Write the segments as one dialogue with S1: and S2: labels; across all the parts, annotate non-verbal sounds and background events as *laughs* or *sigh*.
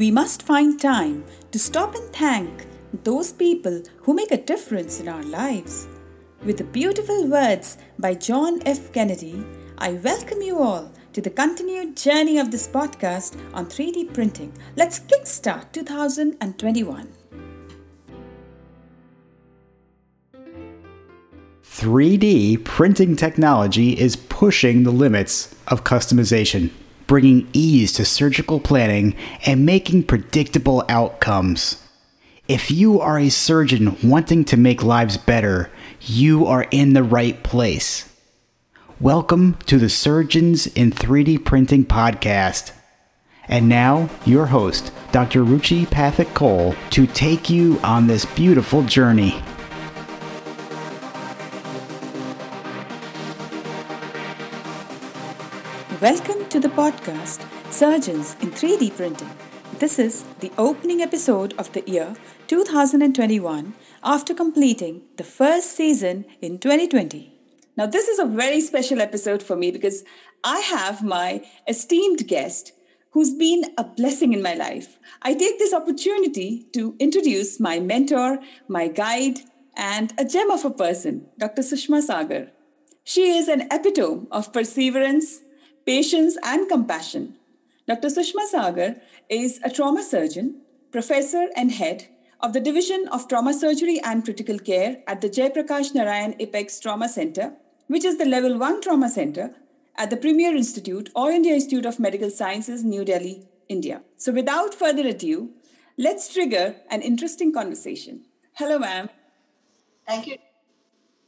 S1: we must find time to stop and thank those people who make a difference in our lives. With the beautiful words by John F. Kennedy, I welcome you all to the continued journey of this podcast on 3D printing. Let's kickstart 2021.
S2: 3D printing technology is pushing the limits of customization, bringing ease to surgical planning and making predictable outcomes. If you are a surgeon wanting to make lives better, you are in the right place. Welcome to the Surgeons in 3D Printing podcast. And now, your host, Dr. Ruchi Pathak Cole, to take you on this beautiful journey.
S1: Welcome to the podcast Surgeons in 3D Printing. This is the opening episode of the year 2021 after completing the first season in 2020. Now, this is a very special episode for me because I have my esteemed guest who's been a blessing in my life. I take this opportunity to introduce my mentor, my guide, and a gem of a person, Dr. Sushma Sagar. She is an epitome of perseverance, patience, and compassion. Dr. Sushma Sagar is a trauma surgeon, professor, and head of the Division of Trauma Surgery and Critical Care at the Jayaprakash Narayan Apex Trauma Center, which is the Level 1 Trauma Center at the Premier Institute, All India Institute of Medical Sciences, New Delhi, India. So, without further ado, let's trigger an interesting conversation. Hello, ma'am.
S3: Thank you.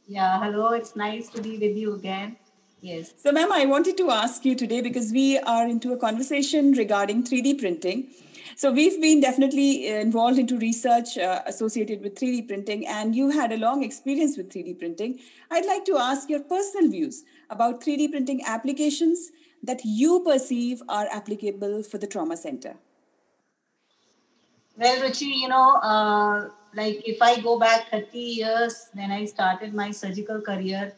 S3: Yeah, hello. It's nice to be with you again. Yes.
S1: So, ma'am, I wanted to ask you today because we are into a conversation regarding 3D printing. So, we've been definitely involved into research uh, associated with 3D printing, and you had a long experience with 3D printing. I'd like to ask your personal views about 3D printing applications that you perceive are applicable for the trauma center.
S3: Well, Ruchi, you know, uh, like if I go back 30 years, then I started my surgical career,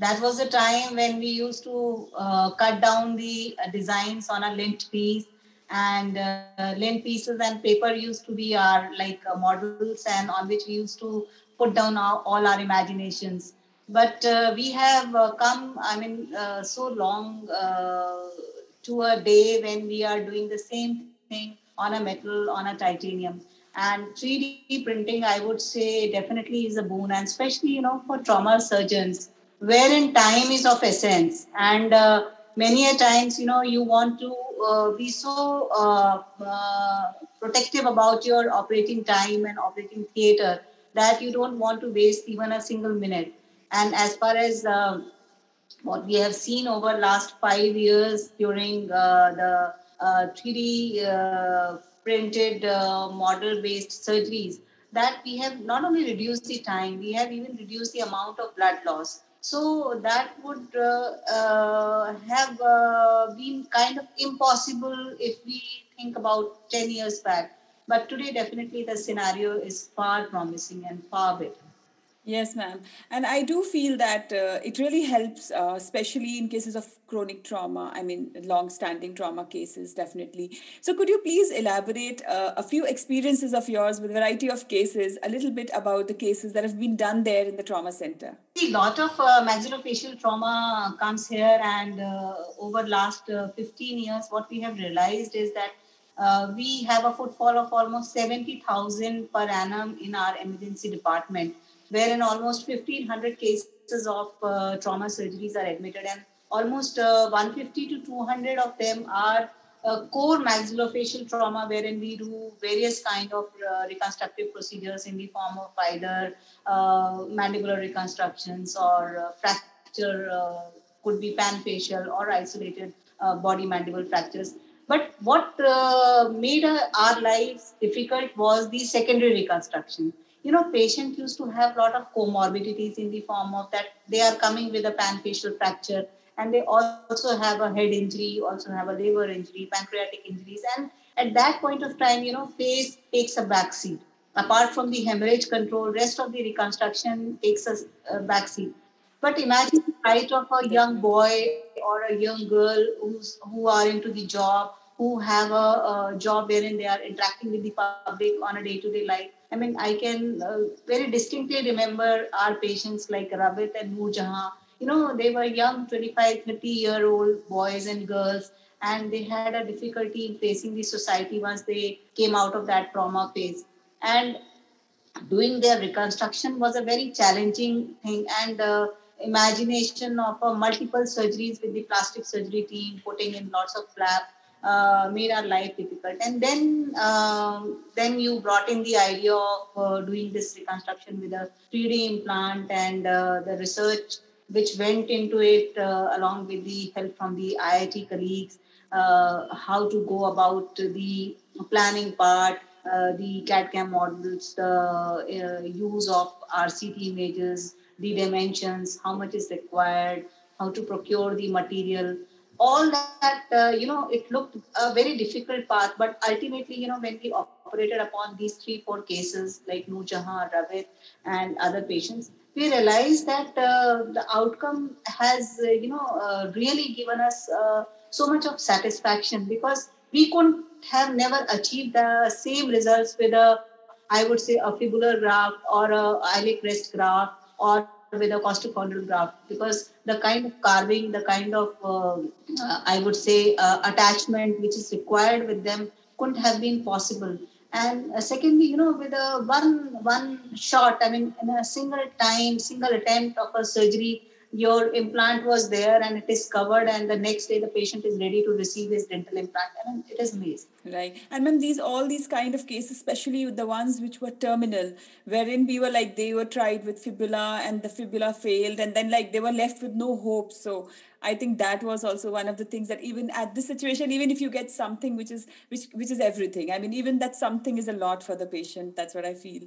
S3: that was the time when we used to uh, cut down the uh, designs on a lint piece. And uh, lint pieces and paper used to be our like uh, models and on which we used to put down our, all our imaginations. But uh, we have uh, come i mean so long to a day when we are doing the same thing on a metal on a titanium. And 3d printing i would say definitely is a boon. And especially you know for trauma surgeons wherein time is of essence. And uh, many a times you know you want to uh, be so uh, uh, protective about your operating time and operating theater that you don't want to waste even a single minute. And as far as uh, what we have seen over last five years during uh, the 3d printed model based surgeries that we have not only reduced the time we have even reduced the amount of blood loss so that would uh, uh, have uh, been kind of impossible if we think about 10 years back. But today, definitely, the scenario is far promising and far better.
S1: Yes, ma'am. And I do feel that uh, it really helps, uh, especially in cases of chronic trauma. I mean, long standing trauma cases, definitely. So, could you please elaborate uh, a few experiences of yours with a variety of cases, a little bit about the cases that have been done there in the trauma center?
S3: A lot of uh, maxillofacial trauma comes here, and uh, over last uh, 15 years, what we have realized is that we have a footfall of almost 70,000 per annum in our emergency department wherein almost 1500 cases of uh, trauma surgeries are admitted and almost uh, 150 to 200 of them are uh, core maxillofacial trauma wherein we do various kind of uh, reconstructive procedures in the form of either uh, mandibular reconstructions or uh, fracture could be panfacial or isolated body mandible fractures. But what made our lives difficult was the secondary reconstruction you know, patient used to have a lot of comorbidities in the form of that they are coming with a panfacial fracture and they also have a head injury, also have a liver injury, pancreatic injuries. And at that point of time, you know, face takes a backseat. Apart from the hemorrhage control, rest of the reconstruction takes a, a backseat. But imagine the sight of a young boy or a young girl who's who are into the job, who have a, a job wherein they are interacting with the public on a day-to-day life. I mean, I can uh, very distinctly remember our patients like Ravit and Noor Jahan. You know, they were young, 25, 30 year old boys and girls, and they had a difficulty in facing the society once they came out of that trauma phase. And doing their reconstruction was a very challenging thing. And uh, imagination of uh, multiple surgeries with the plastic surgery team, putting in lots of flap, uh, made our life difficult. And then, um, then you brought in the idea of uh, doing this reconstruction with a 3D implant and uh, the research which went into it uh, along with the help from the IIT colleagues, uh, how to go about the planning part, the CAD-CAM models, the use of RCT images, the dimensions, how much is required, how to procure the material, all that, uh, you know, it looked a very difficult path. But ultimately, you know, when we operated upon these three, four cases like Noor Jahan, Ravit, and other patients, we realized that uh, the outcome has, uh, you know, uh, really given us uh, so much of satisfaction because we couldn't have never achieved the same results with a, I would say, a fibular graft or a iliac crest graft or with a costochondral graft because the kind of carving, the kind of, uh, uh, I would say, uh, attachment which is required with them couldn't have been possible. And uh, secondly, you know, with a one one shot, I mean, in a single time, single attempt of a surgery, your implant was there and it is covered and the next day the patient is ready to receive his dental implant and it is amazing.
S1: Right. And then these all these kind of cases especially with the ones which were terminal wherein we were like they were tried with fibula and the fibula failed and then like they were left with no hope. So i think that was also one of the things that even at this situation even if you get something which is which which is everything i mean even that something is a lot for the patient. That's what i feel.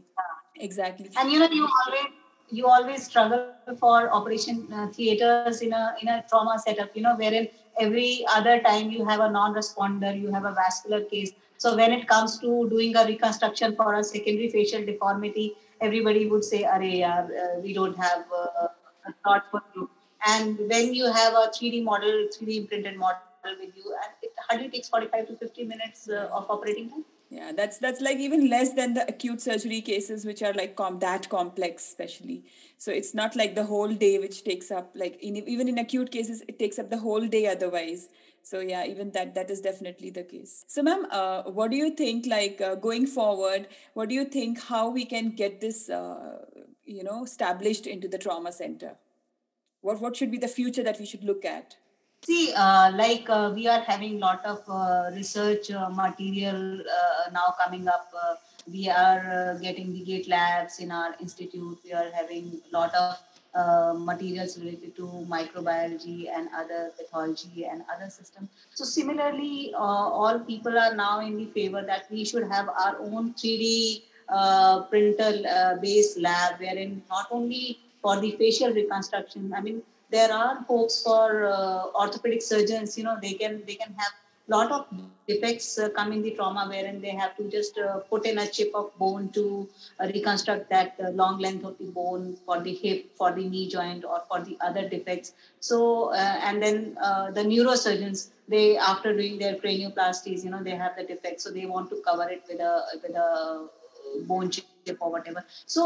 S1: Exactly.
S3: And you know you always you always struggle for operation uh, theaters in a in a trauma setup you know wherein every other time you have a non-responder you have a vascular case. So when it comes to doing a reconstruction for a secondary facial deformity everybody would say are uh, we don't have uh, a thought for you. And when you have a 3d model 3d printed model with you and it hardly takes 45 to 50 minutes uh, of operating time
S1: yeah that's that's like even less than the acute surgery cases which are like com- that complex especially so it's not like the whole day which takes up like in, even in acute cases it takes up the whole day otherwise. So yeah even that that is definitely the case. So ma'am uh, what do you think like uh, going forward what do you think how we can get this uh, you know established into the trauma center? What what should be the future that we should look at
S3: See, uh, like uh, we are having a lot of uh, research uh, material uh, now coming up. Uh, we are getting the gate labs in our institute. We are having a lot of materials related to microbiology and other pathology and other systems. So similarly, all people are now in the favor that we should have our own 3D printer based lab wherein not only for the facial reconstruction, I mean, there are hopes for uh, orthopedic surgeons you know they can they can have lot of defects uh, come in the trauma wherein they have to just uh, put in a chip of bone to uh, reconstruct that uh, long length of the bone for the hip for the knee joint or for the other defects. So uh, and then the neurosurgeons they after doing their cranioplasties you know they have the defect so they want to cover it with a with a bone chip or whatever. So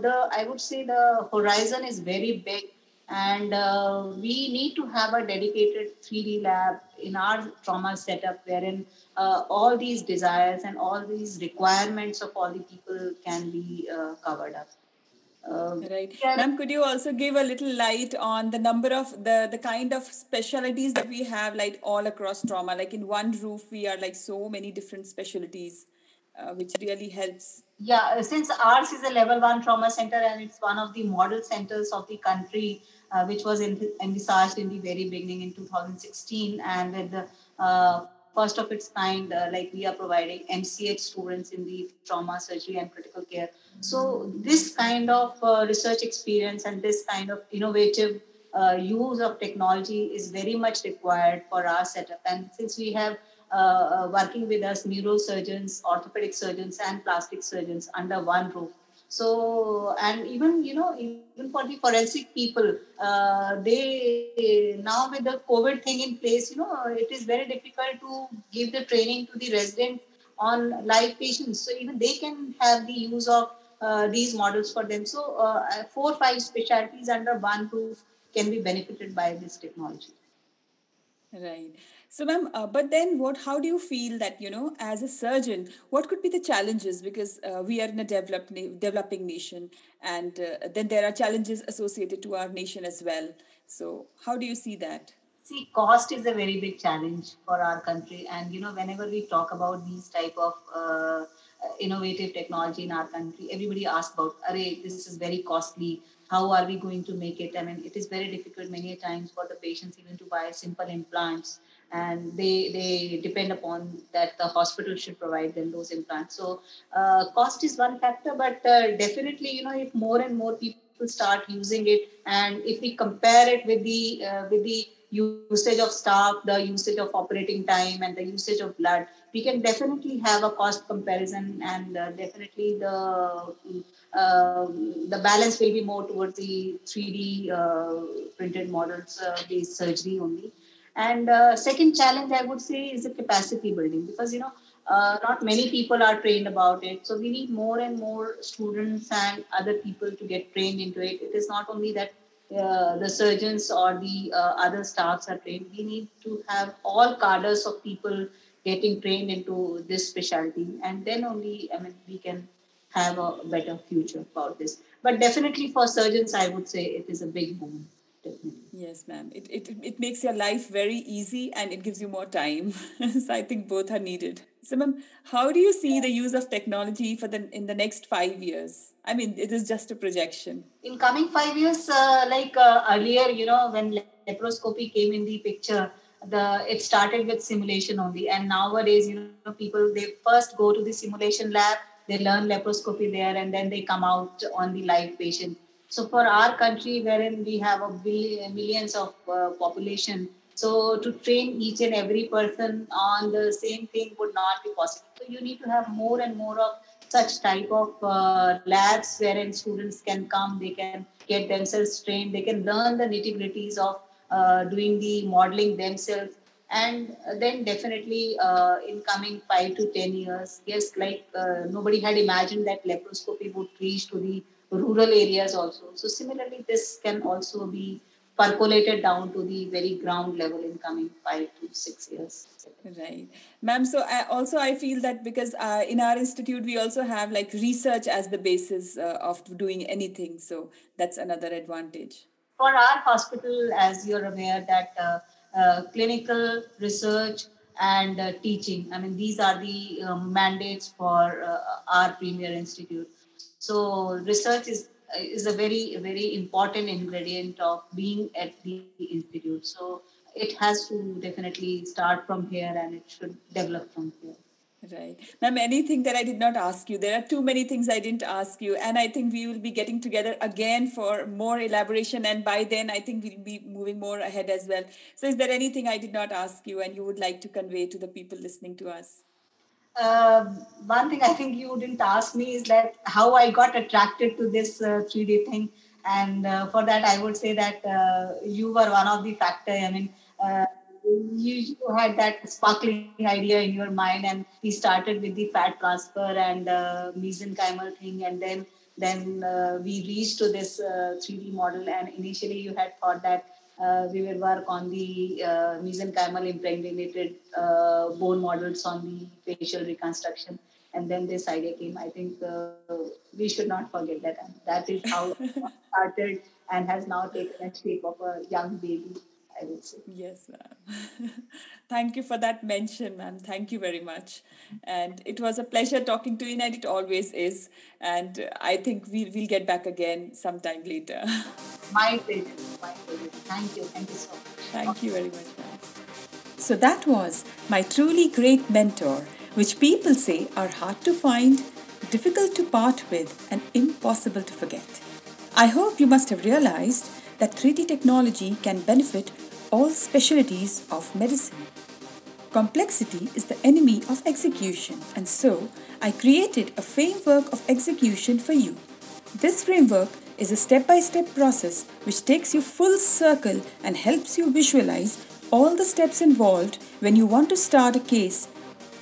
S3: the i would say the horizon is very big and uh, we need to have a dedicated 3D lab in our trauma setup wherein uh, all these desires and all these requirements of all the people can be uh, covered up.
S1: Um, right. Yeah. Ma'am, could you also give a little light on the number of the the kind of specialties that we have like all across trauma? Like in one roof, we are like so many different specialties, uh, which really helps.
S3: Yeah, since ours is a level one trauma center and it's one of the model centers of the country, uh, which was envisaged in the very beginning in 2016 and with the uh, first of its kind uh, like we are providing mch students in the trauma surgery and critical care. So this kind of uh, research experience and this kind of innovative uh, use of technology is very much required for our setup. And since we have uh, working with us neurosurgeons orthopedic surgeons and plastic surgeons under one roof So, and even, you know, even for the forensic people, uh, they now with the COVID thing in place, you know, it is very difficult to give the training to the resident on live patients. So even they can have the use of uh, these models for them. So uh, four or five specialties under one roof can be benefited by this technology.
S1: Right. So, ma'am, uh, but then what? How do you feel that you know, as a surgeon, what could be the challenges? Because uh, we are in a developed developing nation, and uh, then there are challenges associated to our nation as well. So, how do you see that?
S3: See, cost is a very big challenge for our country, and you know, whenever we talk about these type of uh, innovative technology in our country, everybody asks about, "Array, this is very costly." how are we going to make it i mean it is very difficult many times for the patients even to buy simple implants and they they depend upon that the hospital should provide them those implants. So uh, cost is one factor but uh, definitely you know if more and more people start using it and if we compare it with the uh, with the usage of staff the usage of operating time and the usage of blood we can definitely have a cost comparison and uh, definitely the uh, the balance will be more towards the 3d uh, printed models based surgery only and uh, second challenge, I would say, is the capacity building because you know uh, not many people are trained about it. So we need more and more students and other people to get trained into it. It is not only that uh, the surgeons or the uh, other staffs are trained. We need to have all cadres of people getting trained into this specialty, and then only I mean we can have a better future about this. But definitely for surgeons, I would say it is a big boom.
S1: Yes, ma'am. It, it, it makes your life very easy and it gives you more time. *laughs* so I think both are needed. So, ma'am, how do you see the use of technology for the in the next five years? I mean, it is just a projection.
S3: In coming five years, uh, like uh, earlier, you know, when laparoscopy came in the picture, the it started with simulation only, and nowadays, you know, people they first go to the simulation lab, they learn laparoscopy there, and then they come out on the live patient so for our country, wherein we have a billion, millions of uh, population, so to train each and every person on the same thing would not be possible. So you need to have more and more of such type of uh, labs wherein students can come, they can get themselves trained, they can learn the nitty gritties of uh, doing the modeling themselves. And then definitely uh, in coming five to ten years, yes, like uh, nobody had imagined that laparoscopy would reach to the rural areas also. So similarly, this can also be percolated down to the very ground level in coming five to six years.
S1: Right. Ma'am so I, also i feel that because uh, in our institute we also have like research as the basis uh, of doing anything. So that's another advantage.
S3: For our hospital as you're aware that uh, uh clinical research and uh, teaching i mean these are the um, mandates for uh, our premier institute so research is is a very very important ingredient of being at the institute. So it has to definitely start from here and it should develop from here.
S1: Right. Ma'am, anything that I did not ask you? There are too many things I didn't ask you. And I think we will be getting together again for more elaboration. And by then, I think we'll be moving more ahead as well. So, is there anything I did not ask you and you would like to convey to the people listening to us?
S3: Uh, one thing I think you didn't ask me is that how I got attracted to this uh, 3D thing. And uh, for that, I would say that uh, you were one of the factor. I mean, uh, you, you, had that sparkling idea in your mind, and we started with the fat transfer and uh, mesenchymal thing, and then then we reached to this 3D model. And initially, you had thought that uh, we will work on the uh, mesenchymal impregnated uh, bone models on the facial reconstruction. And then this idea came. I think uh, we should not forget that. That is how *laughs* it started and has now taken a shape of a young baby. I would say.
S1: Yes, ma'am. *laughs* Thank you for that mention, ma'am. Thank you very much. And it was a pleasure talking to you, and it always is. And I think we'll, we'll get back again sometime later. *laughs*
S3: My pleasure. My pleasure. Thank you. Thank you so much.
S1: Thank you very much, ma'am. So that was my truly great mentor, which people say are hard to find, difficult to part with, and impossible to forget. I hope you must have realized that 3D technology can benefit all specialties of medicine. Complexity is the enemy of execution, and so I created a framework of execution for you. This framework is a step by step process which takes you full circle and helps you visualize all the steps involved when you want to start a case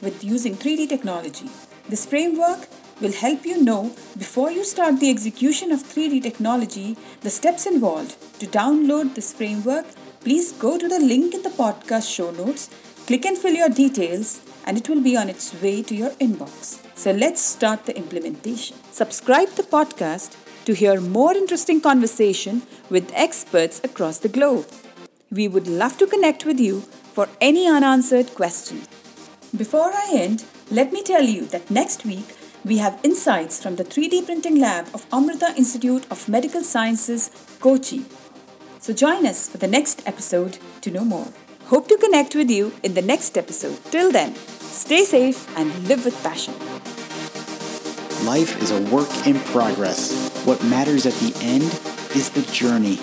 S1: with using 3D technology. This framework will help you know before you start the execution of 3D technology the steps involved. To download this framework, please go to the link in the podcast show notes, click and fill your details, and it will be on its way to your inbox. So let's start the implementation. Subscribe the podcast to hear more interesting conversation with experts across the globe. We would love to connect with you for any unanswered questions. Before I end, let me tell you that next week we have insights from the 3D printing lab of Amrita Institute of Medical Sciences, Kochi. So join us for the next episode to know more. Hope to connect with you in the next episode. Till then, stay safe and live with passion.
S2: Life is a work in progress. What matters at the end is the journey.